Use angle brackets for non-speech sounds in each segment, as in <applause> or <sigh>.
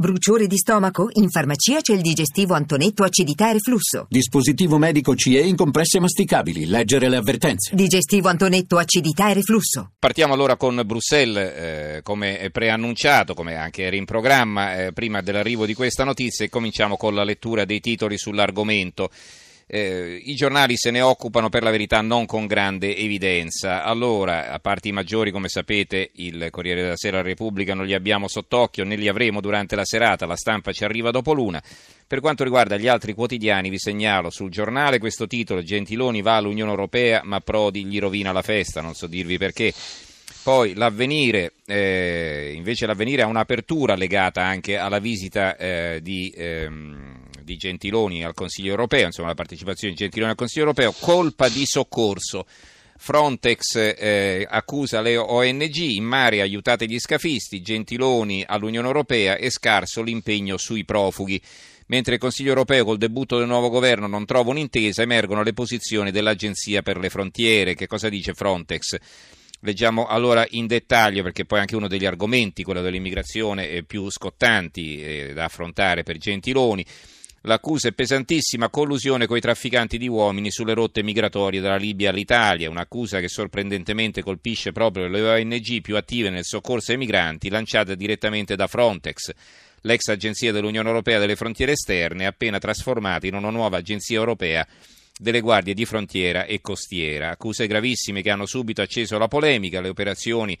Bruciore di stomaco? In farmacia c'è il digestivo Antonetto acidità e reflusso. Dispositivo medico CE in compresse masticabili. Leggere le avvertenze. Digestivo Antonetto acidità e reflusso. Partiamo allora con Bruxelles, eh, come preannunciato, come anche era in programma eh, prima dell'arrivo di questa notizia, e cominciamo con la lettura dei titoli sull'argomento. Eh, I giornali se ne occupano per la verità non con grande evidenza. Allora, a parte i maggiori, come sapete, il Corriere della Sera la Repubblica non li abbiamo sott'occhio, né li avremo durante la serata, la stampa ci arriva dopo l'una. Per quanto riguarda gli altri quotidiani, vi segnalo sul giornale questo titolo: Gentiloni va all'Unione Europea, ma Prodi gli rovina la festa. Non so dirvi perché. Poi l'avvenire, eh, invece l'avvenire ha un'apertura legata anche alla visita eh, di, ehm, di, Gentiloni al Consiglio europeo, insomma la partecipazione di Gentiloni al Consiglio europeo, colpa di soccorso. Frontex eh, accusa le ONG, in mare aiutate gli scafisti, Gentiloni all'Unione Europea e scarso l'impegno sui profughi. Mentre il Consiglio europeo col debutto del nuovo governo non trova un'intesa, emergono le posizioni dell'Agenzia per le frontiere. Che cosa dice Frontex? Leggiamo allora in dettaglio perché poi anche uno degli argomenti, quello dell'immigrazione, più scottanti eh, da affrontare per Gentiloni. L'accusa è pesantissima, collusione con i trafficanti di uomini sulle rotte migratorie dalla Libia all'Italia, un'accusa che sorprendentemente colpisce proprio le ONG più attive nel soccorso ai migranti, lanciata direttamente da Frontex, l'ex agenzia dell'Unione Europea delle frontiere esterne, appena trasformata in una nuova agenzia europea delle guardie di frontiera e costiera. Accuse gravissime che hanno subito acceso la polemica, le operazioni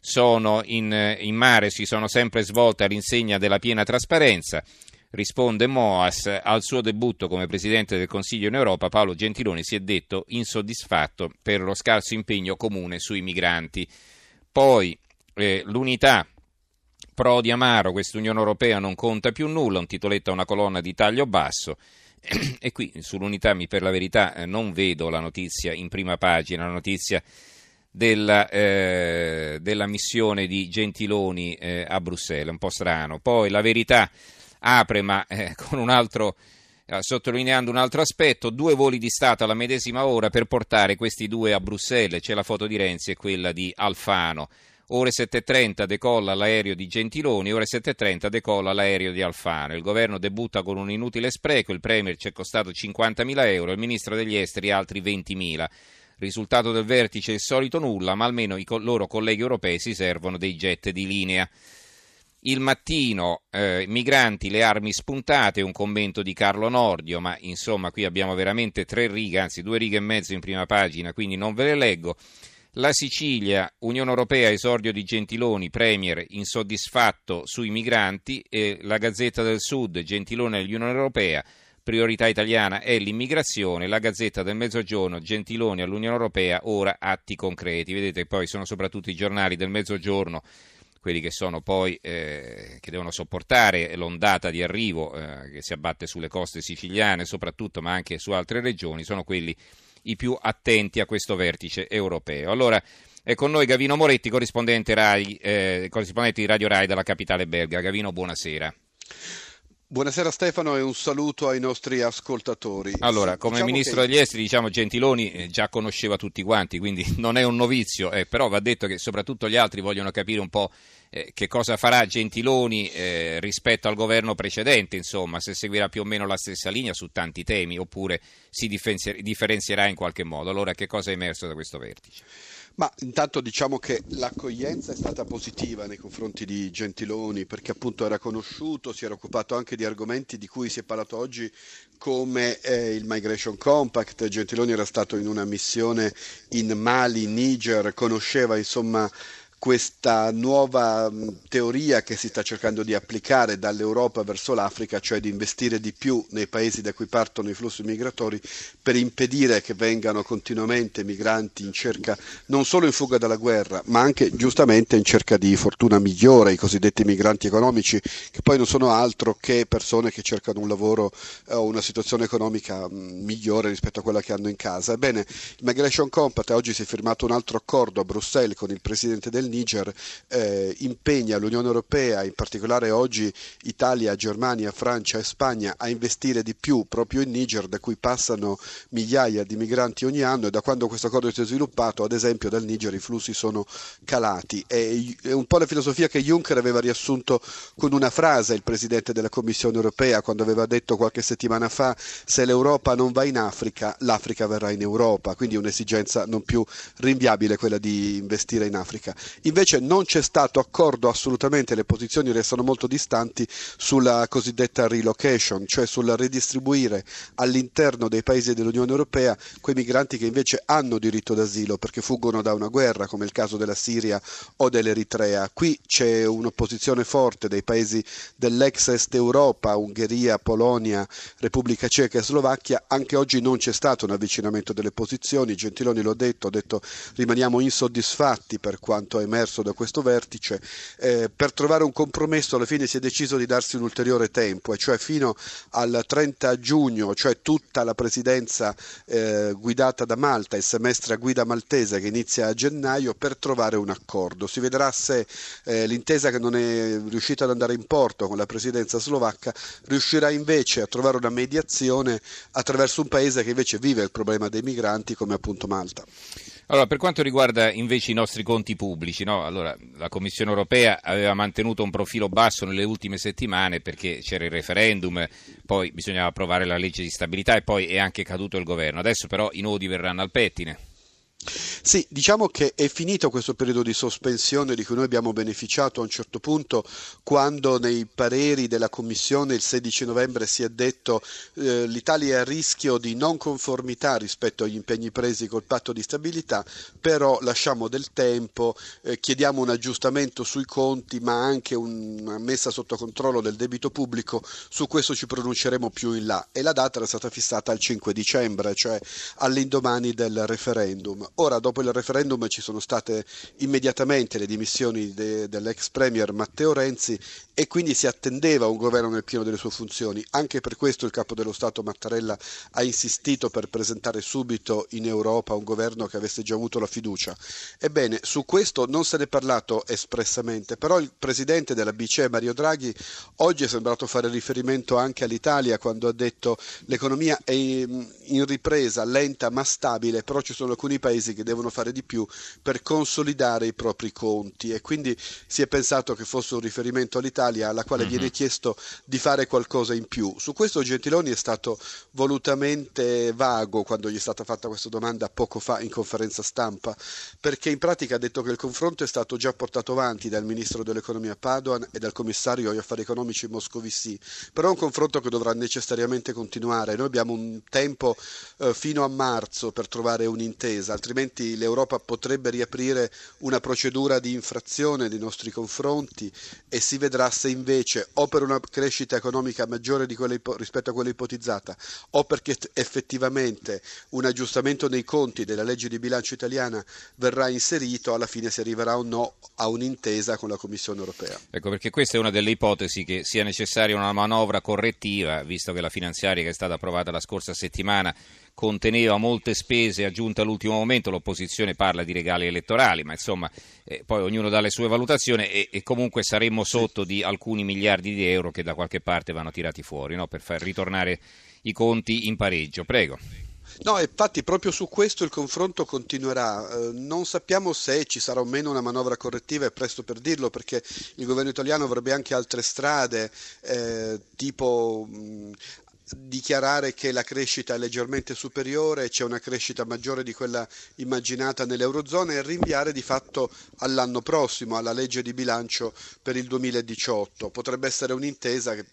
sono in, in mare si sono sempre svolte all'insegna della piena trasparenza. Risponde Moas, al suo debutto come Presidente del Consiglio in Europa Paolo Gentiloni si è detto insoddisfatto per lo scarso impegno comune sui migranti. Poi eh, l'unità Prodi Amaro, questa Unione Europea non conta più nulla, un titoletto a una colonna di taglio basso. <clears throat> E qui sull'unità, per la verità, eh, non vedo la notizia in prima pagina, la notizia della, eh, della missione di Gentiloni eh, a Bruxelles, un po' strano. Poi la verità apre, ma eh, <laughs> un altro eh, sottolineando un altro aspetto, due voli di Stato alla medesima ora per portare questi due a Bruxelles, c'è la foto di Renzi e quella di Alfano. Ore 7.30 decolla l'aereo di Gentiloni, ore 7.30 decolla l'aereo di Alfano. Il governo debutta con un inutile spreco, il Premier ci è costato 50.000 euro, il ministro degli esteri altri 20.000. Risultato del vertice il solito nulla, ma almeno i loro colleghi europei si servono dei jet di linea. Il mattino, eh, migranti, le armi spuntate, un commento di Carlo Nordio, ma insomma qui abbiamo veramente tre righe, anzi due righe e mezzo in prima pagina, quindi non ve le leggo. La Sicilia, Unione Europea, esordio di Gentiloni, Premier insoddisfatto sui migranti, e la Gazzetta del Sud, Gentiloni all'Unione Europea, priorità italiana è l'immigrazione, la Gazzetta del Mezzogiorno, Gentiloni all'Unione Europea, ora atti concreti. Vedete, poi sono soprattutto i giornali del Mezzogiorno quelli che sono poi eh, che devono sopportare l'ondata di arrivo eh, che si abbatte sulle coste siciliane soprattutto ma anche su altre regioni sono quelli i più attenti a questo vertice europeo. Allora, è con noi Gavino Moretti, corrispondente, Rai, eh, corrispondente di Radio Rai dalla capitale belga. Gavino, buonasera. Buonasera Stefano e un saluto ai nostri ascoltatori. Allora, come diciamo ministro che... degli esteri, diciamo Gentiloni eh, già conosceva tutti quanti, quindi <laughs> non è un novizio, eh, però va detto che soprattutto gli altri vogliono capire un po' eh, che cosa farà Gentiloni eh, rispetto al governo precedente, insomma, se seguirà più o meno la stessa linea su tanti temi oppure si differenzierà in qualche modo. Allora, che cosa è emerso da questo vertice? Ma intanto diciamo che l'accoglienza è stata positiva nei confronti di Gentiloni perché appunto era conosciuto, si era occupato anche di argomenti di cui si è parlato oggi come eh, il Migration Compact, Gentiloni era stato in una missione in Mali, Niger, conosceva insomma questa nuova teoria che si sta cercando di applicare dall'Europa verso l'Africa, cioè di investire di più nei paesi da cui partono i flussi migratori per impedire che vengano continuamente migranti in cerca non solo in fuga dalla guerra, ma anche giustamente in cerca di fortuna migliore, i cosiddetti migranti economici, che poi non sono altro che persone che cercano un lavoro o una situazione economica migliore rispetto a quella che hanno in casa. Ebbene, il Migration Compact oggi si è firmato un altro accordo a Bruxelles con il presidente del Niger eh, impegna l'Unione Europea, in particolare oggi Italia, Germania, Francia e Spagna, a investire di più proprio in Niger, da cui passano migliaia di migranti ogni anno e da quando questo accordo si è sviluppato, ad esempio dal Niger i flussi sono calati. È un po' la filosofia che Juncker aveva riassunto con una frase, il Presidente della Commissione Europea, quando aveva detto qualche settimana fa se l'Europa non va in Africa, l'Africa verrà in Europa, quindi un'esigenza non più rinviabile quella di investire in Africa. Invece non c'è stato accordo assolutamente, le posizioni restano molto distanti sulla cosiddetta relocation, cioè sul redistribuire all'interno dei paesi dell'Unione Europea quei migranti che invece hanno diritto d'asilo perché fuggono da una guerra, come il caso della Siria o dell'Eritrea. Qui c'è un'opposizione forte dei paesi dell'ex Est Europa, Ungheria, Polonia, Repubblica Ceca e Slovacchia. Anche oggi non c'è stato un avvicinamento delle posizioni, Gentiloni l'ho detto, ha detto rimaniamo insoddisfatti per quanto è emerso da questo vertice. Eh, per trovare un compromesso alla fine si è deciso di darsi un ulteriore tempo, e cioè fino al 30 giugno, cioè tutta la presidenza eh, guidata da Malta, il semestre a guida maltese che inizia a gennaio, per trovare un accordo. Si vedrà se eh, l'intesa che non è riuscita ad andare in porto con la presidenza slovacca riuscirà invece a trovare una mediazione attraverso un paese che invece vive il problema dei migranti come appunto Malta. Allora, per quanto riguarda invece i nostri conti pubblici, no? allora, la Commissione europea aveva mantenuto un profilo basso nelle ultime settimane perché c'era il referendum, poi bisognava approvare la legge di stabilità e poi è anche caduto il governo. Adesso però i nodi verranno al pettine. Sì, diciamo che è finito questo periodo di sospensione di cui noi abbiamo beneficiato a un certo punto quando nei pareri della Commissione il 16 novembre si è detto eh, l'Italia è a rischio di non conformità rispetto agli impegni presi col patto di stabilità, però lasciamo del tempo, eh, chiediamo un aggiustamento sui conti ma anche una messa sotto controllo del debito pubblico, su questo ci pronunceremo più in là e la data era stata fissata al 5 dicembre, cioè all'indomani del referendum. Ora, dopo il referendum, ci sono state immediatamente le dimissioni de, dell'ex premier Matteo Renzi e quindi si attendeva un governo nel pieno delle sue funzioni. Anche per questo il capo dello Stato Mattarella ha insistito per presentare subito in Europa un governo che avesse già avuto la fiducia. Ebbene, su questo non se ne è parlato espressamente, però il presidente della BCE Mario Draghi oggi è sembrato fare riferimento anche all'Italia quando ha detto l'economia è in ripresa, lenta ma stabile, però ci sono alcuni paesi che devono fare di più per consolidare i propri conti e quindi si è pensato che fosse un riferimento all'Italia alla quale mm-hmm. viene chiesto di fare qualcosa in più. Su questo Gentiloni è stato volutamente vago quando gli è stata fatta questa domanda poco fa in conferenza stampa, perché in pratica ha detto che il confronto è stato già portato avanti dal ministro dell'economia Padoan e dal commissario agli affari economici Moscovici, però è un confronto che dovrà necessariamente continuare. Noi abbiamo un tempo eh, fino a marzo per trovare un'intesa, altrimenti l'Europa potrebbe riaprire una procedura di infrazione nei nostri confronti e si vedrà se invece o per una crescita economica maggiore ipo- rispetto a quella ipotizzata o perché effettivamente un aggiustamento nei conti della legge di bilancio italiana verrà inserito, alla fine si arriverà o no a un'intesa con la Commissione europea. Ecco perché questa è una delle ipotesi che sia necessaria una manovra correttiva, visto che la finanziaria che è stata approvata la scorsa settimana conteneva molte spese aggiunte all'ultimo momento, l'opposizione parla di regali elettorali, ma insomma eh, poi ognuno dà le sue valutazioni e, e, comunque saremmo sotto di alcuni miliardi di euro che da qualche parte vanno tirati fuori no? per far ritornare i conti in pareggio. Prego. No, infatti proprio su questo il confronto continuerà. Eh, non sappiamo se ci sarà o meno una manovra correttiva, è presto per dirlo perché il governo italiano avrebbe anche altre strade, eh, tipo mh, dichiarare che la crescita è leggermente superiore, c'è una crescita maggiore di quella immaginata nell'Eurozona e rinviare di fatto all'anno prossimo, alla legge di bilancio per il 2018. Potrebbe essere un'intesa che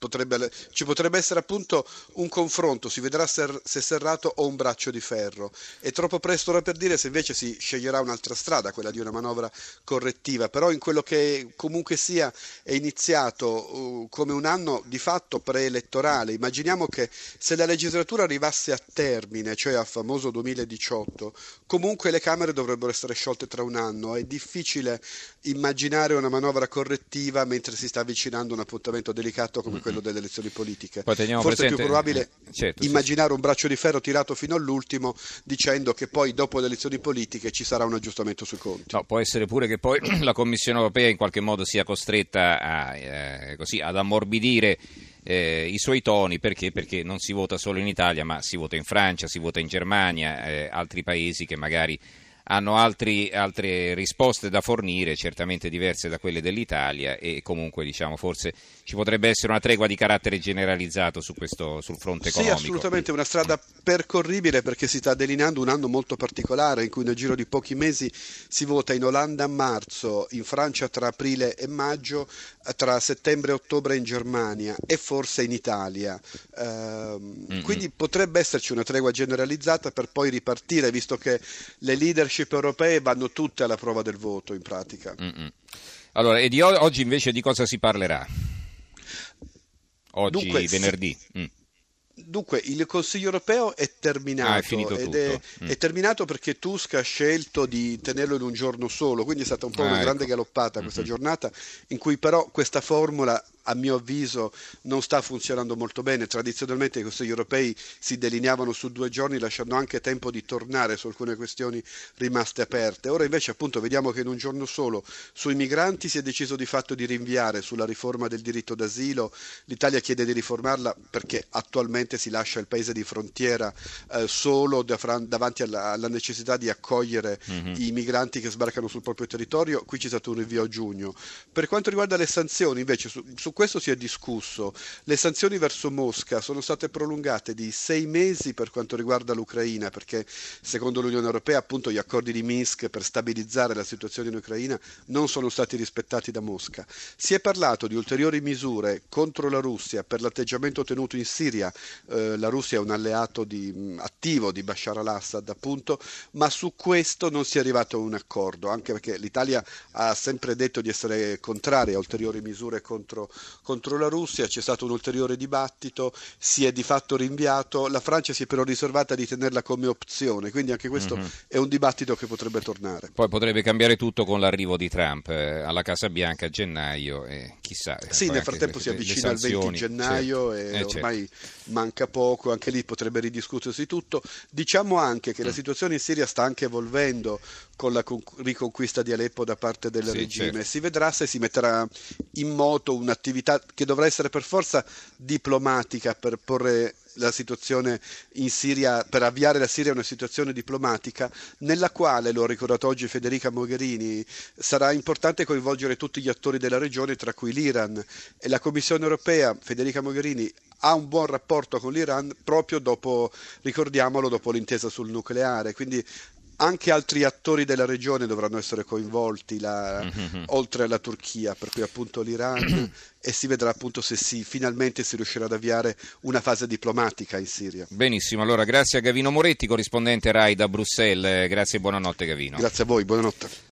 potrebbe, ci potrebbe essere appunto un confronto, si vedrà se, se serrato o un braccio di ferro. È troppo presto ora per dire se invece si sceglierà un'altra strada, quella di una manovra correttiva, però in quello che comunque sia è iniziato uh, come un anno di fatto preelettorale. Immaginiamo che se la legislatura arrivasse a termine, cioè al famoso 2018, comunque le Camere dovrebbero essere sciolte tra un anno. È difficile immaginare una manovra correttiva mentre si sta avvicinando un appuntamento delicato come quello quello delle elezioni politiche. Forse presente- è più probabile eh, certo, sì, immaginare un braccio di ferro tirato fino all'ultimo dicendo che poi dopo le elezioni politiche ci sarà un aggiustamento sui conti. No, può essere pure che poi <clears throat> la Commissione europea in qualche modo sia costretta a, eh, così, ad ammorbidire eh, i suoi toni perché? perché non si vota solo in Italia, ma si vota in Francia, si vota in Germania, eh, altri paesi che magari hanno altri- altre risposte da fornire, certamente diverse da quelle dell'Italia e comunque diciamo forse ci potrebbe essere una tregua di carattere generalizzato su questo, sul fronte Sì, economico. assolutamente, una strada percorribile perché si sta delineando un anno molto particolare in cui nel giro di pochi mesi si vota in Olanda a marzo, in Francia tra aprile e maggio, tra settembre e ottobre in Germania e forse in Italia. Ehm, Mm-mm. Quindi potrebbe esserci una tregua generalizzata per poi ripartire, visto che le leadership europee vanno tutte alla prova del voto in pratica. Mm-mm. Allora, e di o- oggi invece di cosa si parlerà? Oggi, Dunque, venerdì. Mm. Dunque, il Consiglio europeo è terminato Ah, è è, Mm. è terminato perché Tusk ha scelto di tenerlo in un giorno solo, quindi è stata un po' Ah, una ecco. grande galoppata questa Mhm. giornata in cui però questa formula a mio avviso non sta funzionando molto bene. Tradizionalmente i Consigli europei si delineavano su due giorni lasciando anche tempo di tornare su alcune questioni rimaste aperte. Ora invece appunto vediamo che in un giorno solo sui migranti si è deciso di fatto di rinviare sulla riforma del diritto d'asilo. L'Italia chiede di riformarla perché attualmente si lascia il paese di frontiera eh, solo davanti alla, alla necessità di accogliere Mhm. i migranti che sbarcano sul proprio territorio. Qui c'è stato un rinvio a giugno. Per quanto riguarda le sanzioni, invece, su, su questo si è discusso. Le sanzioni verso Mosca sono state prolungate di sei mesi per quanto riguarda l'Ucraina, perché secondo l'Unione Europea, appunto, gli accordi di Minsk per stabilizzare la situazione in Ucraina non sono stati rispettati da Mosca. Si è parlato di ulteriori misure contro la Russia per l'atteggiamento tenuto in Siria. Eh, la Russia è un alleato di- attivo di Bashar al-Assad, appunto, ma su questo non si è arrivato a un accordo, anche perché l'Italia ha sempre detto di essere contraria a ulteriori misure contro, contro la Russia, c'è stato un ulteriore dibattito, si è di fatto rinviato, la Francia si è però riservata di tenerla come opzione, quindi anche questo Mhm. è un dibattito che potrebbe tornare. Poi potrebbe cambiare tutto con l'arrivo di Trump eh, alla Casa Bianca a gennaio e chissà. eh, Sì, nel frattempo si avvicina il 20 sanzioni, gennaio certo. e Eh, certo. ormai manca poco, anche lì potrebbe ridiscutersi tutto. Diciamo anche che la Mm. situazione in Siria sta anche evolvendo con la con- riconquista di Aleppo da parte del Sì, regime. certo. Si vedrà se si metterà in moto un'attività che dovrà essere per forza diplomatica per porre la situazione in Siria, per avviare la Siria a una situazione diplomatica nella quale, lo ha ricordato oggi Federica Mogherini, sarà importante coinvolgere tutti gli attori della regione, tra cui l'Iran. E la Commissione europea, Federica Mogherini, ha un buon rapporto con l'Iran proprio dopo, ricordiamolo, dopo l'intesa sul nucleare, quindi anche altri attori della regione dovranno essere coinvolti, la- Mhm. oltre alla Turchia, per cui appunto l'Iran, <clears throat> e si vedrà appunto se si, finalmente si riuscirà ad avviare una fase diplomatica in Siria. Benissimo, allora grazie a Gavino Moretti, corrispondente RAI da Bruxelles. Grazie e buonanotte Gavino. Grazie a voi, buonanotte.